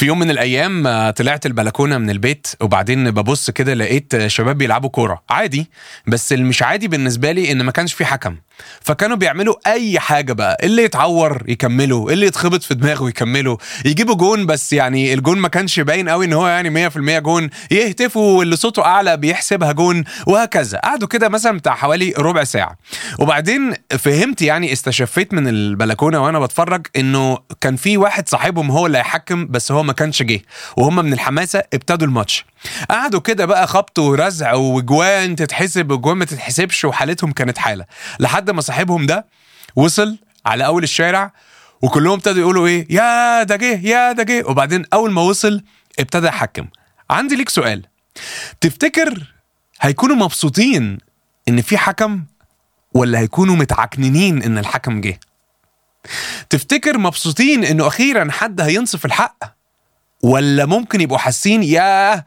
في يوم من الأيام آه، طلعت البلكونة من البيت وبعدين ببص كده لقيت شباب بيلعبوا كورة. عادي بس اللي مش عادي بالنسبة لي إن ما كانش في حكم. فكانوا بيعملوا أي حاجة بقى اللي يتعور يكملوا اللي يتخبط في دماغه يكملوا يجيبوا جون بس يعني الجون ما كانش باين قوي إن هو يعني 100% جون يهتفوا واللي صوته أعلى بيحسبها جون وهكذا. قعدوا كده مثلا بتاع حوالي ربع ساعة. وبعدين فهمت يعني استشفيت من البلكونة وأنا بتفرج إنه كان في واحد صاحبهم هو اللي هيحكم بس هو ما كانش جه وهم من الحماسة ابتدوا الماتش. قعدوا كده بقى خبط ورزع وجوان تتحسب وجوان ما تتحسبش وحالتهم كانت حالة. لحد ما صاحبهم ده وصل على أول الشارع وكلهم ابتدوا يقولوا إيه؟ يا ده جه يا ده جه. وبعدين أول ما وصل ابتدى يحكم. عندي ليك سؤال. تفتكر هيكونوا مبسوطين إن في حكم ولا هيكونوا متعكننين إن الحكم جه؟ تفتكر مبسوطين إنه أخيرا حد هينصف الحق؟ ولا ممكن يبقوا حاسين ياه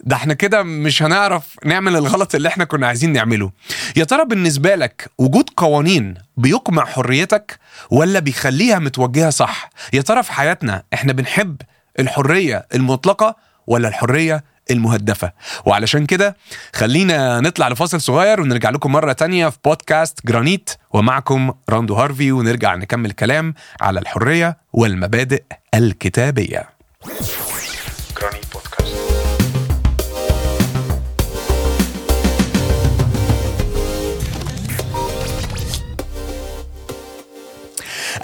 ده إحنا كده مش هنعرف نعمل الغلط اللي إحنا كنا عايزين نعمله. يا ترى بالنسبة لك وجود قوانين بيقمع حريتك ولا بيخليها متوجهة صح؟ يا ترى في حياتنا إحنا بنحب الحرية المطلقة ولا الحرية المهدفة؟ وعلشان كده خلينا نطلع لفاصل صغير ونرجع لكم مرة تانية في بودكاست جرانيت ومعكم راندو هارفي ونرجع نكمل كلام على الحرية والمبادئ الكتابية. Let's go.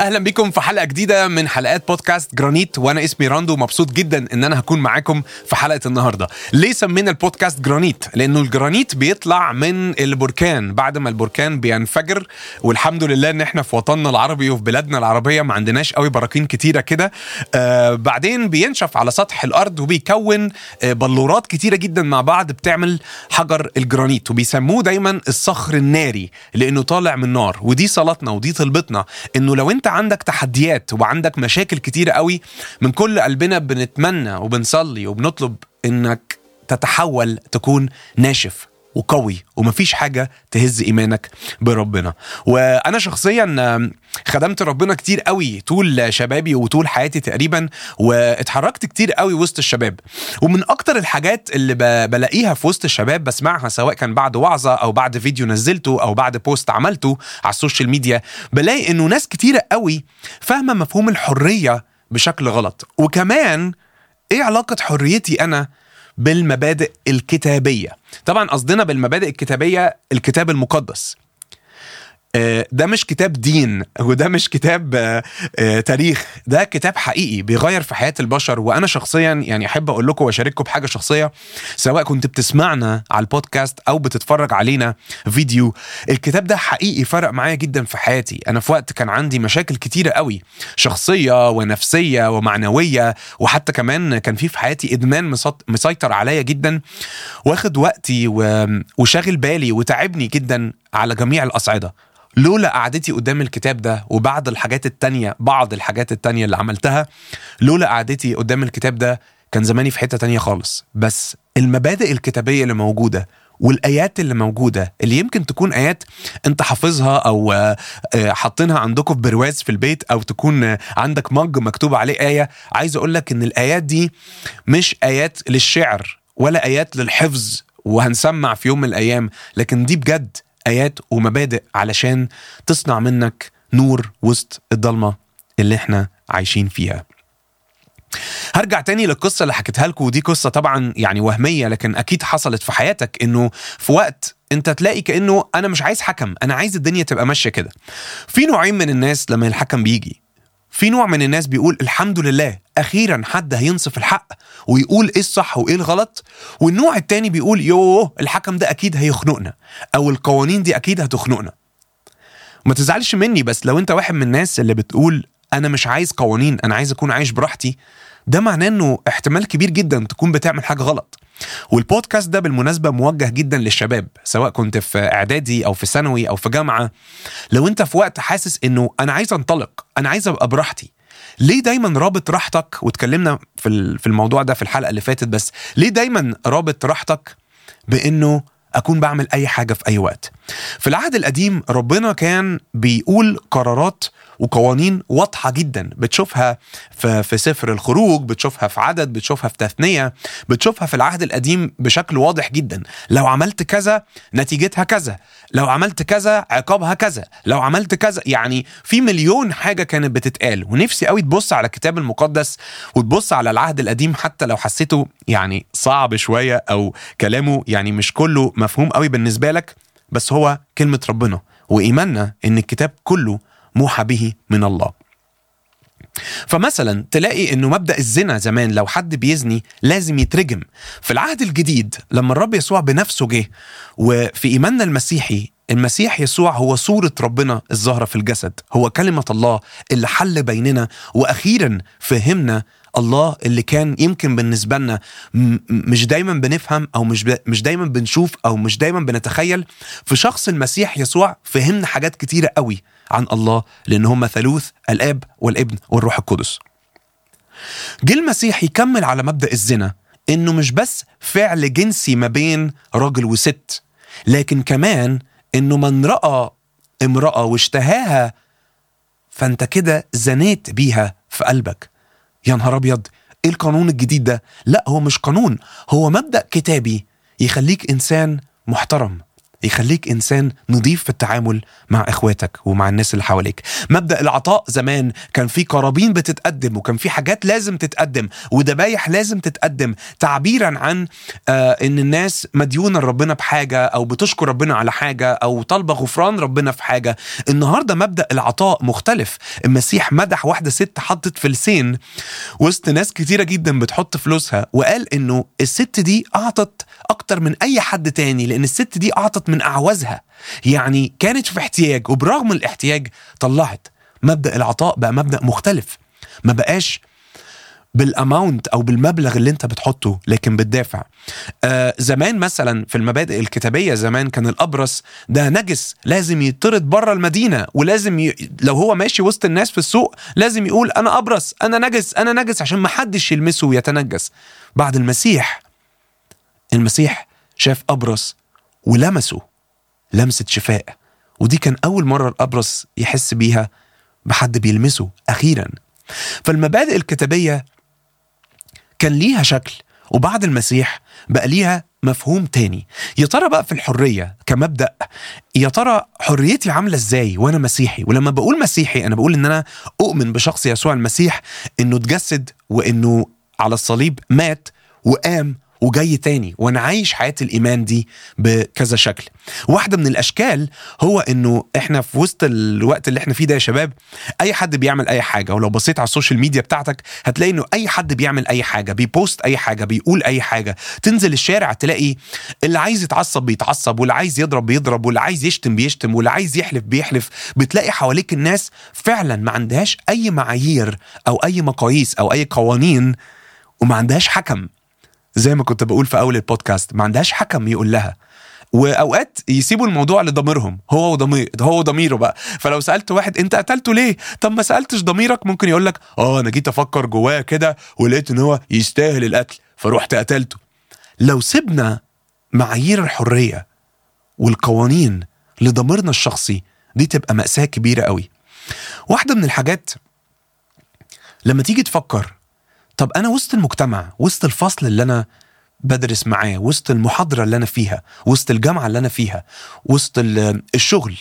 أهلا بكم في حلقة جديدة من حلقات بودكاست جرانيت وأنا اسمي راندو مبسوط جدا إن أنا هكون معاكم في حلقة النهارده. ليه سمينا البودكاست جرانيت؟ لأنه الجرانيت بيطلع من البركان. بعد ما البركان بينفجر والحمد لله إن إحنا في وطننا العربي وفي بلادنا العربية ما عندناش قوي براكين كتيرة كده. آه بعدين بينشف على سطح الأرض وبيكون آه بلورات كتيرة جدا مع بعض بتعمل حجر الجرانيت وبيسموه دايما الصخر الناري لأنه طالع من نار ودي صلاتنا ودي طلبتنا إنه لو أنت عندك تحديات وعندك مشاكل كتيرة قوي من كل قلبنا بنتمنى وبنصلي وبنطلب إنك تتحول تكون ناشف. وقوي ومفيش حاجة تهز إيمانك بربنا. وأنا شخصيا خدمت ربنا كتير قوي طول شبابي وطول حياتي تقريبا واتحركت كتير قوي وسط الشباب. ومن أكتر الحاجات اللي بلاقيها في وسط الشباب بسمعها سواء كان بعد وعظة أو بعد فيديو نزلته أو بعد post عملته على ال social media بلاقي إنه ناس كتيرة قوي فاهمة مفهوم الحرية بشكل غلط. وكمان إيه علاقة حريتي أنا بالمبادئ الكتابية. طبعا قصدنا بالمبادئ الكتابية الكتاب المقدس. ده مش كتاب دين وده مش كتاب آه، آه، تاريخ ده كتاب حقيقي بيغير في حياة البشر وأنا شخصيا يعني أحب أقول لكم وأشارككم بحاجة شخصية سواء كنت بتسمعنا على البودكاست أو بتتفرج علينا فيديو الكتاب ده حقيقي فرق معايا جدا في حياتي أنا في وقت كان عندي مشاكل كتيرة قوي شخصية ونفسية ومعنوية وحتى كمان كان في في حياتي إدمان مسيطر عليا جدا واخد وقتي. وشاغل بالي وتعبني جدا على جميع الأصعدة لولا قعدتي قدام الكتاب ده وبعض الحاجات التانية بعض الحاجات التانية اللي عملتها لولا قعدتي قدام الكتاب ده كان زماني في حتة تانية خالص. بس المبادئ الكتابية اللي موجودة والآيات اللي موجودة اللي يمكن تكون آيات أنت حافظها أو آه، آه، حاطينها عندكم في برواز في البيت أو تكون عندك مج مكتوب عليه آية عايز أقول لك إن الآيات دي مش آيات للشعر ولا آيات للحفظ وهنسمع في يوم من الأيام لكن دي بجد آيات ومبادئ علشان تصنع منك نور وسط الضلمة اللي إحنا عايشين فيها. هرجع تاني للقصة اللي حكيتها لكم ودي قصة طبعا يعني وهمية لكن أكيد حصلت في حياتك إنه في وقت أنت تلاقي كأنه أنا مش عايز حكم أنا عايز الدنيا تبقى ماشية كده. في نوعين من الناس لما الحكم بيجي في نوع من الناس بيقول الحمد لله أخيرا حد هينصف الحق ويقول إيه الصح وإيه الغلط والنوع التاني بيقول يوه الحكم ده أكيد هيخنقنا أو القوانين دي أكيد هتخنقنا. ما تزعلش مني بس لو أنت واحد من الناس اللي بتقول أنا مش عايز قوانين أنا عايز أكون عايش براحتي ده معناه إنه احتمال كبير جدا تكون بتعمل حاجة غلط. والبودكاست ده بالمناسبة موجه جدا للشباب سواء كنت في إعدادي أو في ثانوي أو في جامعة. لو أنت في وقت حاسس إنه أنا عايز أنطلق أنا عايز أبقى براحتي ليه دايما رابط راحتك؟ واتكلمنا في في الموضوع ده في الحلقة اللي فاتت بس ليه دايما رابط راحتك بإنه أكون بعمل أي حاجة في أي وقت؟ في العهد القديم ربنا كان بيقول قرارات وقوانين واضحة جدا. بتشوفها في, سفر الخروج بتشوفها في عدد بتشوفها في تثنية بتشوفها في العهد القديم بشكل واضح جدا. لو عملت كذا نتيجتها كذا. لو عملت كذا عقابها كذا. لو عملت كذا يعني في مليون حاجة كانت بتتقال. ونفسي قوي تبص على الكتاب المقدس وتبص على العهد القديم حتى لو حسيته يعني صعب شوية أو كلامه يعني مش كله مفهوم قوي بالنسبة لك. بس هو كلمة ربنا وإيماننا إن الكتاب كله موحى به من الله. فمثلا تلاقي إنه مبدأ الزنا زمان لو حد بيزني لازم يترجم. في العهد الجديد لما الرب يسوع بنفسه جه وفي إيماننا المسيحي المسيح يسوع هو صورة ربنا الظاهرة في الجسد هو كلمة الله اللي حل بيننا وأخيرا فهمنا الله اللي كان يمكن بالنسبة لنا مش دايما بنفهم أو مش. مش دايما بنشوف أو مش دايما بنتخيل في شخص المسيح يسوع فهمنا حاجات كتيرة قوي عن الله لأن هم ثالوث الآب والابن والروح القدس جه المسيح يكمل على مبدأ الزنا إنه مش بس فعل جنسي ما بين راجل وست لكن كمان إنه من رأى امرأة واشتهاها فأنت كده زنيت بيها في قلبك. يا نهار أبيض! إيه القانون الجديد ده؟ لا هو مش قانون هو مبدأ كتابي يخليك إنسان محترم. يخليك إنسان نضيف في التعامل مع إخواتك ومع الناس اللي حواليك. مبدأ العطاء زمان كان في قرابين بتتقدم وكان في حاجات لازم تتقدم وذبايح لازم تتقدم تعبيرا عن آه إن الناس مديونة لربنا بحاجة أو بتشكر ربنا على حاجة أو طالبة غفران ربنا في حاجة. النهارده مبدأ العطاء مختلف. المسيح مدح واحدة ست حطت فلسين وسط ناس كتيرة جدا بتحط فلوسها وقال إنه الست دي أعطت أكتر من أي حد تاني لأن الست دي أعطت من أعوازها. يعني كانت في احتياج وبرغم الاحتياج طلعت. مبدأ العطاء بقى مبدأ مختلف. ما بقاش بالاماونت أو بالمبلغ اللي أنت بتحطه لكن بتدافع. آه زمان مثلا في المبادئ الكتابية زمان كان الأبرص ده نجس لازم يطرد بره المدينة ولازم ي... لو هو ماشي وسط الناس في السوق لازم يقول أنا أبرص أنا نجس أنا نجس عشان ما حدش يلمسه ويتنجس. بعد المسيح المسيح شاف أبرص ولمسه لمسة شفاء. ودي كان أول مرة الأبرص يحس بيها بحد بيلمسه أخيرا. فالمبادئ الكتابية كان ليها شكل وبعد المسيح بقى ليها مفهوم تاني. يا ترى بقى في الحرية كمبدأ يا ترى حريتي عاملة إزاي وأنا مسيحي؟ ولما بقول مسيحي أنا بقول إن أنا أؤمن بشخص يسوع المسيح إنه اتجسد وإنه على الصليب مات وقام وجاي تاني وأنا عايش حياة الإيمان دي بكذا شكل. واحدة من الأشكال هو إنه إحنا في وسط الوقت اللي إحنا فيه ده يا شباب أي حد بيعمل أي حاجة ولو بصيت على ال social media بتاعتك هتلاقي إنه أي حد بيعمل أي حاجة بي post أي حاجة بيقول أي حاجة. تنزل الشارع تلاقي اللي عايز يتعصب بيتعصب واللي عايز يضرب بيضرب واللي عايز يشتم بيشتم واللي عايز يحلف بيحلف. بتلاقي حواليك الناس فعلا ما عندهاش أي معايير أو أي مقاييس أو أي قوانين وما عندهاش حكم. زي ما كنت بقول في أول البودكاست ما عندهاش حكم يقول لها. وأوقات يسيبوا الموضوع لضميرهم هو وضمير هو وضميره بقى. فلو سألت واحد أنت قتلته ليه؟ طب ما سألتش ضميرك. ممكن يقول لك آه أنا جيت أفكر جواه كده ولقيت إن هو يستاهل القتل فروحت قتلته. لو سيبنا معايير الحرية والقوانين لضميرنا الشخصي دي تبقى مأساة كبيرة قوي واحدة من الحاجات لما تيجي تفكر طب أنا وسط المجتمع وسط الفصل اللي أنا بدرس معاه وسط المحاضرة اللي أنا فيها وسط الجامعة اللي أنا فيها وسط الشغل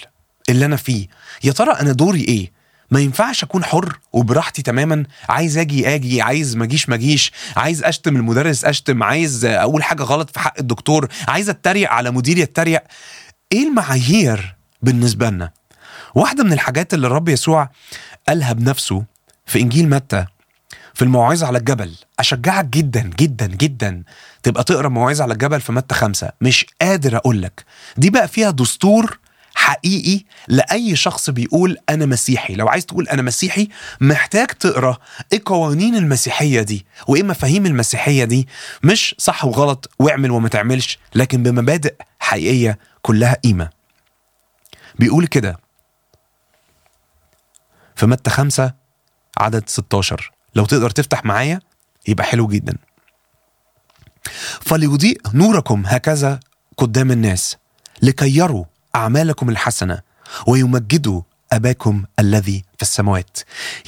اللي أنا فيه يا ترى أنا دوري إيه؟ ما ينفعش أكون حر وبراحتي تماما عايز أجي أجي عايز ما أجيش ما أجيش عايز أشتم المدرس أشتم عايز أقول حاجة غلط في حق الدكتور عايز أتريق على مديري اتريق إيه المعايير بالنسبة لنا؟ واحدة من الحاجات اللي الرب يسوع قالها بنفسه في إنجيل متى في الموعظة على الجبل. أشجعك جدا جدا جدا تبقى تقرأ موعظة على الجبل في متى خمسة. مش قادر أقول لك. دي بقى فيها دستور حقيقي لأي شخص بيقول أنا مسيحي. لو عايز تقول أنا مسيحي محتاج تقرأ إيه قوانين المسيحية دي وإيه مفاهيم المسيحية دي. مش صح وغلط واعمل وما تعملش لكن بمبادئ حقيقية كلها قيمة. بيقول كده في متى خمسة عدد 16 لو تقدر تفتح معايا يبقى حلو جدا. فليضيء نوركم هكذا قدام الناس لكي يروا أعمالكم الحسنة ويمجدوا أباكم الذي في السماوات.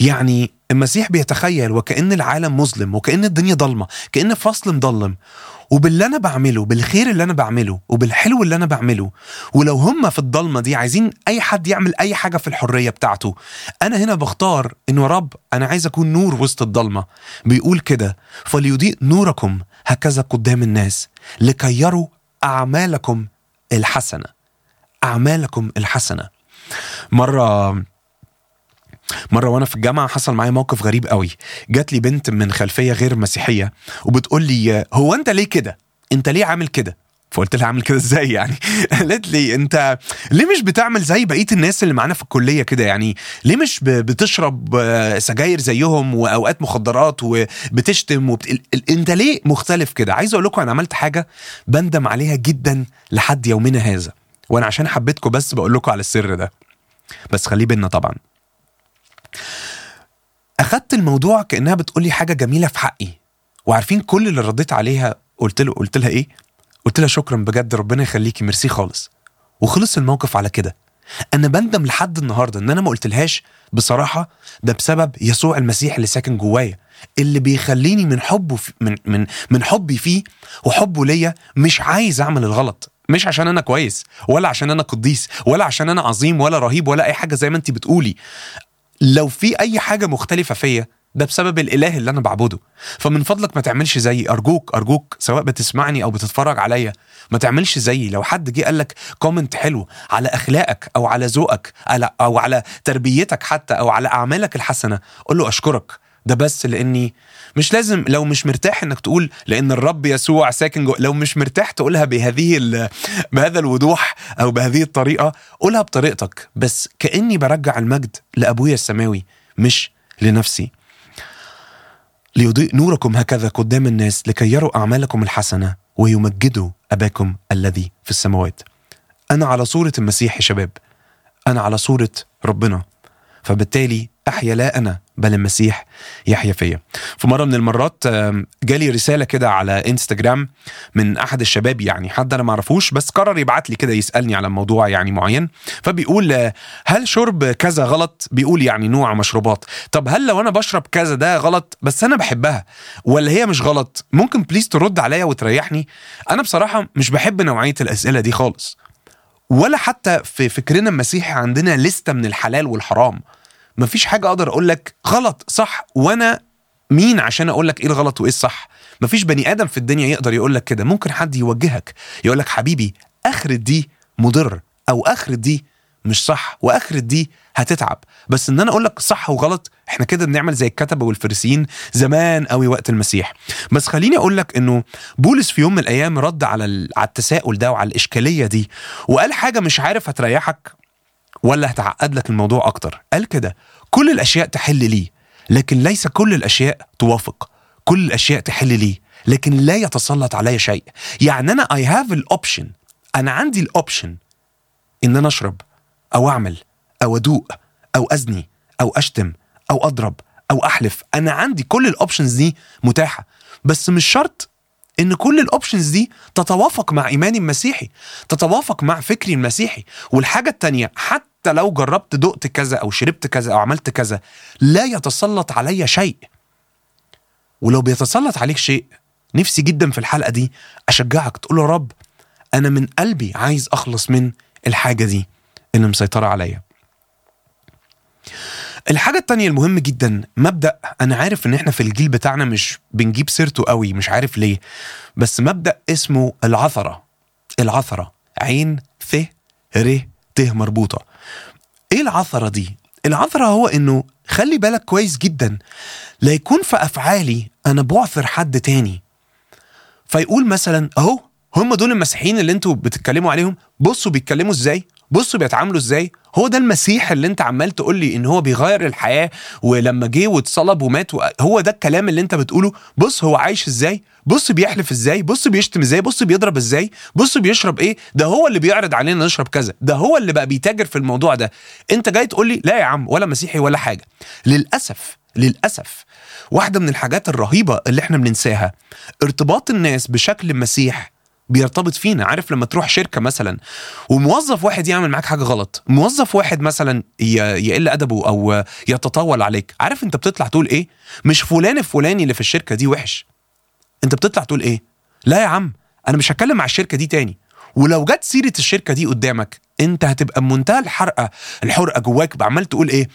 يعني المسيح بيتخيل وكأن العالم مظلم وكأن الدنيا ضلمة كأن فصل مضلم وباللي أنا بعمله بالخير اللي أنا بعمله وبالحلو اللي أنا بعمله ولو هم في الضلمة دي عايزين أي حد يعمل أي حاجة في الحرية بتاعته أنا هنا بختار إنه يا رب أنا عايز أكون نور وسط الضلمة. بيقول كده فليضيء نوركم هكذا قدام الناس لكي يروا أعمالكم الحسنة. أعمالكم الحسنة. مرة مرة وأنا في الجامعة حصل معايا موقف غريب قوي. جات لي بنت من خلفية غير مسيحية وبتقول لي هو أنت ليه كده؟ أنت ليه عامل كده؟ فقلت لها عامل كده إزاي يعني؟ قالت لي أنت ليه مش بتعمل زي بقية الناس اللي معانا في الكلية كده يعني؟ ليه مش بتشرب آه، سجاير زيهم وأوقات مخدرات وبتشتم وبت... أنت ليه مختلف كده؟ عايز أقول لكم أنا عملت حاجة بندم عليها جدا لحد يومنا هذا. وأنا عشان حبيتكم بس بقول لكم على السر ده. بس خليه بينا طبعا. أخدت الموضوع كأنها بتقول لي حاجة جميلة في حقي. وعارفين كل اللي رديت عليها قلت له قلت لها إيه؟ قلت لها شكرا بجد ربنا يخليكي ميرسي خالص. وخلص الموقف على كده. أنا بندم لحد النهارده إن أنا ما قلتلهاش بصراحة ده بسبب يسوع المسيح اللي ساكن جوايا اللي بيخليني من حبه في من من من حبي فيه وحبه ليا مش عايز أعمل الغلط. مش عشان أنا كويس ولا عشان أنا قديس ولا عشان أنا عظيم ولا رهيب ولا أي حاجة زي ما انت بتقولي. لو في أي حاجة مختلفة فيا ده بسبب الإله اللي أنا بعبده. فمن فضلك ما تعملش زيي. أرجوك أرجوك سواء بتسمعني أو بتتفرج عليا ما تعملش زيي. لو حد جه قال لك كومنت حلو على أخلاقك أو على ذوقك أو على تربيتك حتى أو على أعمالك الحسنة قول له أشكرك. ده بس لأني مش لازم لو مش مرتاح إنك تقول لأن الرب يسوع ساكن جو لو مش مرتاح تقولها بهذه بهذا الوضوح أو بهذه الطريقة قولها بطريقتك. بس كأني برجع المجد لأبويا السماوي مش لنفسي. ليضيء نوركم هكذا قدام الناس لكي يروا أعمالكم الحسنة ويمجدوا أباكم الذي في السماوات. أنا على صورة المسيح يا شباب. أنا على صورة ربنا. فبالتالي أحيا لا أنا بل المسيح يحيا فيا. في مرة من المرات جالي رسالة كده على إنستجرام من أحد الشباب يعني حد أنا ما أعرفوش بس قرر يبعت لي كده يسألني على موضوع يعني معين. فبيقول آه، هل شرب كذا غلط؟ بيقول يعني نوع مشروبات. طب هل لو أنا بشرب كذا ده غلط؟ بس أنا بحبها. ولا هي مش غلط؟ ممكن بليز ترد عليا وتريحني؟ أنا بصراحة مش بحب نوعية الأسئلة دي خالص. ولا حتى في فكرنا المسيحي عندنا لستة من الحلال والحرام. مفيش حاجة أقدر أقول لك غلط صح؟ وأنا مين عشان أقول لك إيه الغلط وإيه الصح؟ مفيش بني آدم في الدنيا يقدر يقول لك كده. ممكن حد يوجهك يقول لك حبيبي آخرة دي مضر أو آخرة دي مش صح وآخرة دي هتتعب. بس إن أنا أقول لك صح وغلط إحنا كده بنعمل زي الكتبة والفريسيين زمان قوي وقت المسيح. بس خليني أقول لك إنه بولس في يوم من الأيام رد على على التساؤل ده وعلى الإشكالية دي وقال حاجة مش عارف هتريحك ولا هتعقد لك الموضوع أكتر. قال كده. كل الأشياء تحل لي لكن ليس كل الأشياء توافق. كل الأشياء تحل لي لكن لا يتسلط علي شيء. يعني أنا I have the option أنا عندي الاوبشن إن أنا أشرب أو أعمل أو أدوق أو أزني أو أشتم أو أضرب أو أحلف. أنا عندي كل ال options دي متاحة. بس مش شرط إن كل ال options دي تتوافق مع إيماني المسيحي تتوافق مع فكري المسيحي. والحاجة التانية حتى لو جربت دقت كذا أو شربت كذا أو عملت كذا لا يتسلط علي شيء. ولو بيتسلط عليك شيء نفسي جدا في الحلقة دي أشجعك تقول يا رب أنا من قلبي عايز أخلص من الحاجة دي اللي مسيطرة عليا. الحاجة التانية المهم جدا مبدأ أنا عارف إن إحنا في الجيل بتاعنا مش بنجيب سيرته قوي مش عارف ليه بس مبدأ اسمه العثرة. العثرة. عين ث ر ت مربوطة. إيه العثرة دي؟ العثرة هو إنه خلي بالك كويس جدا لا يكون في أفعالي أنا بعثر حد تاني. فيقول مثلا أهو هم دول المسيحيين اللي أنتوا بتتكلموا عليهم؟ بصوا بيتكلموا إزاي؟ بصوا بيتعاملوا إزاي؟ هو ده المسيح اللي انت عمال تقول لي ان هو بيغير الحياة ولما جه واتصلب ومات هو ده الكلام اللي انت بتقوله؟ بص هو عايش إزاي؟ بص بيحلف إزاي؟ بص بيشتم إزاي؟ بص بيضرب إزاي؟ بص بيشرب إيه؟ ده هو اللي بيعرض علينا نشرب كذا. ده هو اللي بقى بيتاجر في الموضوع ده. انت جاي تقول لي لا يا عم ولا مسيحي ولا حاجة. للأسف للأسف واحدة من الحاجات الرهيبة اللي إحنا بننساها ارتباط الناس بشكل المسيح بيرتبط فينا. عارف لما تروح شركة مثلا وموظف واحد يعمل معاك حاجة غلط موظف واحد مثلا يقل أدبه أو يتطاول عليك عارف أنت بتطلع تقول إيه؟ مش فلان الفلاني اللي في الشركة دي وحش. أنت بتطلع تقول إيه؟ لا يا عم أنا مش هتكلم مع الشركة دي تاني. ولو جت سيرة الشركة دي قدامك أنت هتبقى بمنتهى الحرقة الحرقة جواك عمال تقول إيه؟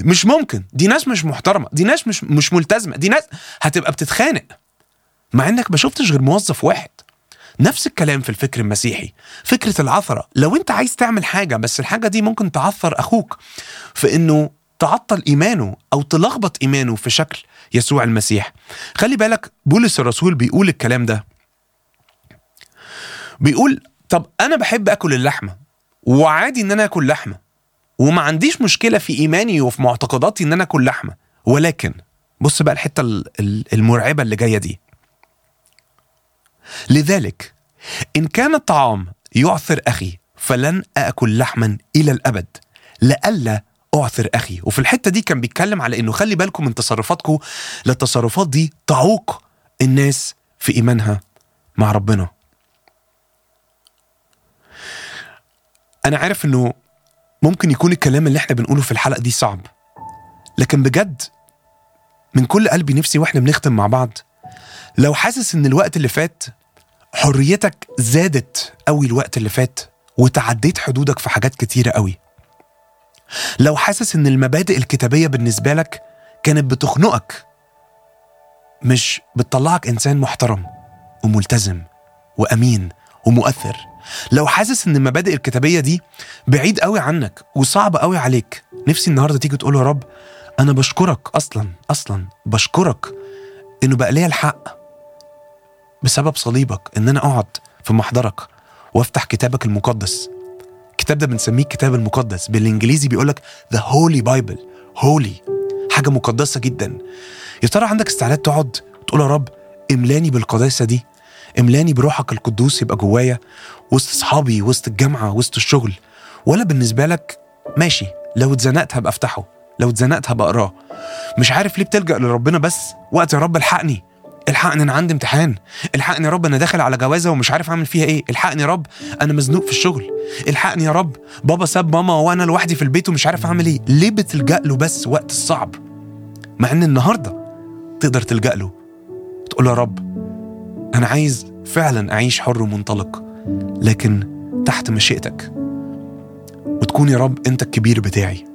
مش ممكن. دي ناس مش محترمة دي ناس مش مش ملتزمة دي ناس هتبقى بتتخانق. مع إنك ما شفتش غير موظف واحد. نفس الكلام في الفكر المسيحي. فكرة العثرة لو انت عايز تعمل حاجة بس الحاجة دي ممكن تعثر أخوك في إنه تعطل إيمانه أو تلخبط إيمانه في شكل يسوع المسيح. خلي بالك بولس الرسول بيقول الكلام ده. بيقول طب أنا بحب آكل اللحمة وعادي إن أنا آكل لحمة وما عنديش مشكلة في إيماني وفي معتقداتي إن أنا آكل لحمة. ولكن بص بقى الحتة ال- ال- المرعبة اللي جاية دي. لذلك إن كان الطعام يعثر أخي فلن آكل لحما إلى الأبد لئلا أعثر أخي. وفي الحتة دي كان بيتكلم على إنه خلي بالكم من تصرفاتكم للتصرفات دي تعوق الناس في إيمانها مع ربنا. أنا عارف إنه ممكن يكون الكلام اللي إحنا بنقوله في الحلقة دي صعب لكن بجد من كل قلبي نفسي وإحنا بنختم مع بعض لو حاسس إن الوقت اللي فات حريتك زادت قوي الوقت اللي فات وتعديت حدودك في حاجات كتيرة قوي. لو حاسس إن المبادئ الكتابية بالنسبة لك كانت بتخنقك مش بتطلعك إنسان محترم وملتزم وأمين ومؤثر. لو حاسس إن المبادئ الكتابية دي بعيد قوي عنك وصعب قوي عليك نفسي النهاردة تيجي تقول يا رب أنا بشكرك أصلا أصلا بشكرك إنه بقى ليا الحق بسبب صليبك إن أنا أقعد في محضرك وأفتح كتابك المقدس. الكتاب ده بنسميه الكتاب المقدس بالإنجليزي بيقولك The Holy Bible Holy حاجة مقدسة جدا. يا ترى عندك استعداد تقعد تقول يا رب املاني بالقداسة دي املاني بروحك القدوس يبقى جوايا وسط أصحابي وسط الجامعة وسط الشغل ولا بالنسبة لك ماشي لو اتزنقت هبقى أفتحه لو اتزنقت هبقى أقراه. مش عارف ليه بتلجأ لربنا بس وقت يا رب الحقني. الحقني أنا عندي امتحان. الحقني يا رب أنا داخل على جوازة ومش عارف أعمل فيها إيه. الحقني يا رب أنا مزنوق في الشغل. الحقني يا رب بابا ساب ماما وأنا لوحدي في البيت ومش عارف أعمل إيه. ليه بتلجأ له بس وقت الصعب؟ مع إن النهارده تقدر تلجأ له. تقول يا رب أنا عايز فعلا أعيش حر ومنطلق لكن تحت مشيئتك. وتكون يا رب أنت الكبير بتاعي.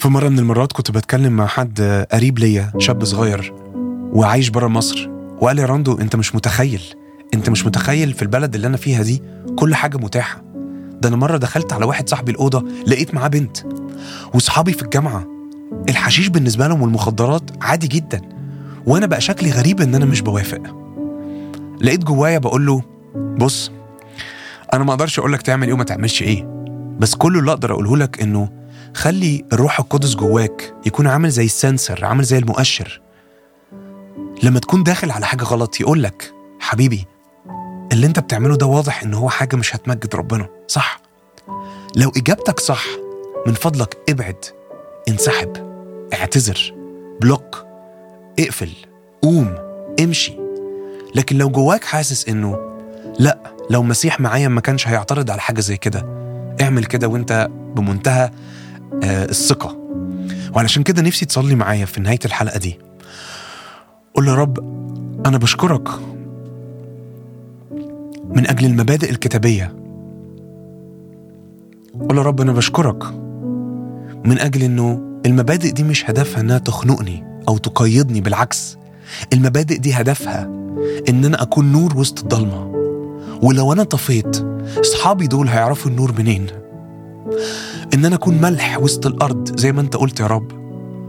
في مرة من المرات كنت بتكلم مع حد قريب ليا شاب صغير وعايش برا مصر وقال لي يا راندو أنت مش متخيل أنت مش متخيل في البلد اللي أنا فيها دي كل حاجة متاحة. ده أنا مرة دخلت على واحد صاحبي الأوضة لقيت معاه بنت وصحابي في الجامعة. الحشيش بالنسبة لهم والمخدرات عادي جدا وأنا بقى شكلي غريب إن أنا مش بوافق. لقيت جوايا بقول له بص أنا ما أقدرش أقول لك تعمل إيه وما تعملش إيه بس كل اللي أقدر أقوله لك إنه خلي الروح القدس جواك يكون عامل زي ال sensor عامل زي المؤشر. لما تكون داخل على حاجة غلط يقول لك حبيبي اللي انت بتعمله ده واضح إن هو حاجة مش هتمجد ربنا. صح. لو إجابتك صح من فضلك ابعد انسحب اعتذر بلوك اقفل قوم امشي. لكن لو جواك حاسس إنه لأ لو مسيح معايا ما كانش هيعترض على حاجة زي كده. اعمل كده وانت بمنتهى آه، الثقة. وعلشان كده نفسي تصلي معايا في نهاية الحلقة دي. قول يا رب أنا بشكرك من أجل المبادئ الكتابية. قول يا رب أنا بشكرك من أجل إنه المبادئ دي مش هدفها إنها تخنقني أو تقيدني بالعكس. المبادئ دي هدفها إن أنا أكون نور وسط الضلمة. ولو أنا طفيت أصحابي دول هيعرفوا النور منين؟ إن أنا أكون ملح وسط الأرض زي ما أنت قلت يا رب.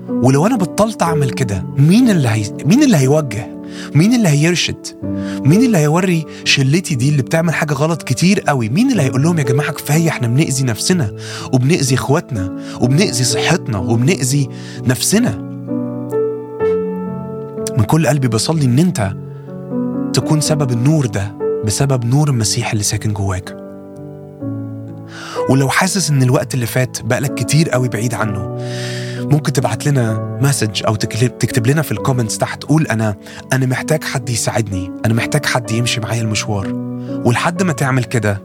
ولو أنا بطلت أعمل كده مين اللي هي... مين اللي هيوجه؟ مين اللي هيرشد؟ مين اللي هيوري شلتي دي اللي بتعمل حاجة غلط كتير قوي؟ مين اللي هيقول لهم يا جماعة كفاية إحنا بنأذي نفسنا وبنأذي إخواتنا وبنأذي صحتنا وبنأذي نفسنا؟ من كل قلبي بصلي إن أنت تكون سبب النور ده بسبب نور المسيح اللي ساكن جواك. ولو حاسس إن الوقت اللي فات بقالك كتير قوي بعيد عنه ممكن تبعت لنا message أو تكتب, لنا في ال comments تحت تقول أنا أنا محتاج حد يساعدني أنا محتاج حد يمشي معايا المشوار. ولحد ما تعمل كده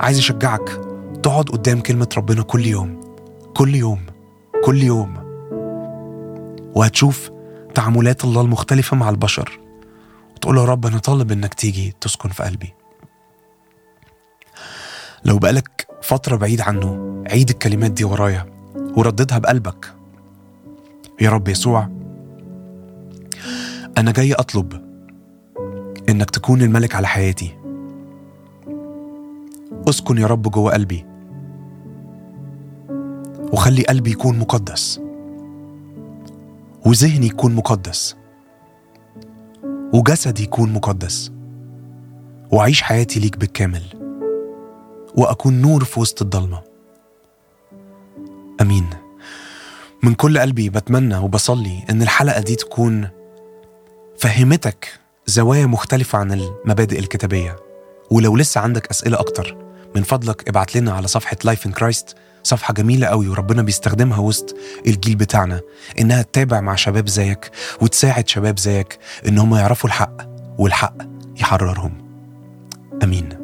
عايز أشجعك تقعد قدام كلمة ربنا كل يوم كل يوم كل يوم. وهتشوف تعاملات الله المختلفة مع البشر. وتقول يا رب أنا طالب إنك تيجي تسكن في قلبي. لو بقالك فترة بعيد عنه عيد الكلمات دي ورايا ورددها بقلبك. يا رب يسوع أنا جاي أطلب إنك تكون الملك على حياتي. أسكن يا رب جوه قلبي وخلي قلبي يكون مقدس وذهني يكون مقدس وجسدي يكون مقدس وأعيش حياتي ليك بالكامل. وأكون نور في وسط الضلمة. أمين. من كل قلبي بتمنى وبصلي إن الحلقة دي تكون فهمتك زوايا مختلفة عن المبادئ الكتابية. ولو لسه عندك أسئلة أكتر من فضلك ابعت لنا على صفحة Life in Christ صفحة جميلة قوي وربنا بيستخدمها وسط الجيل بتاعنا إنها تتابع مع شباب زيك وتساعد شباب زيك إن هم يعرفوا الحق والحق يحررهم. آمين.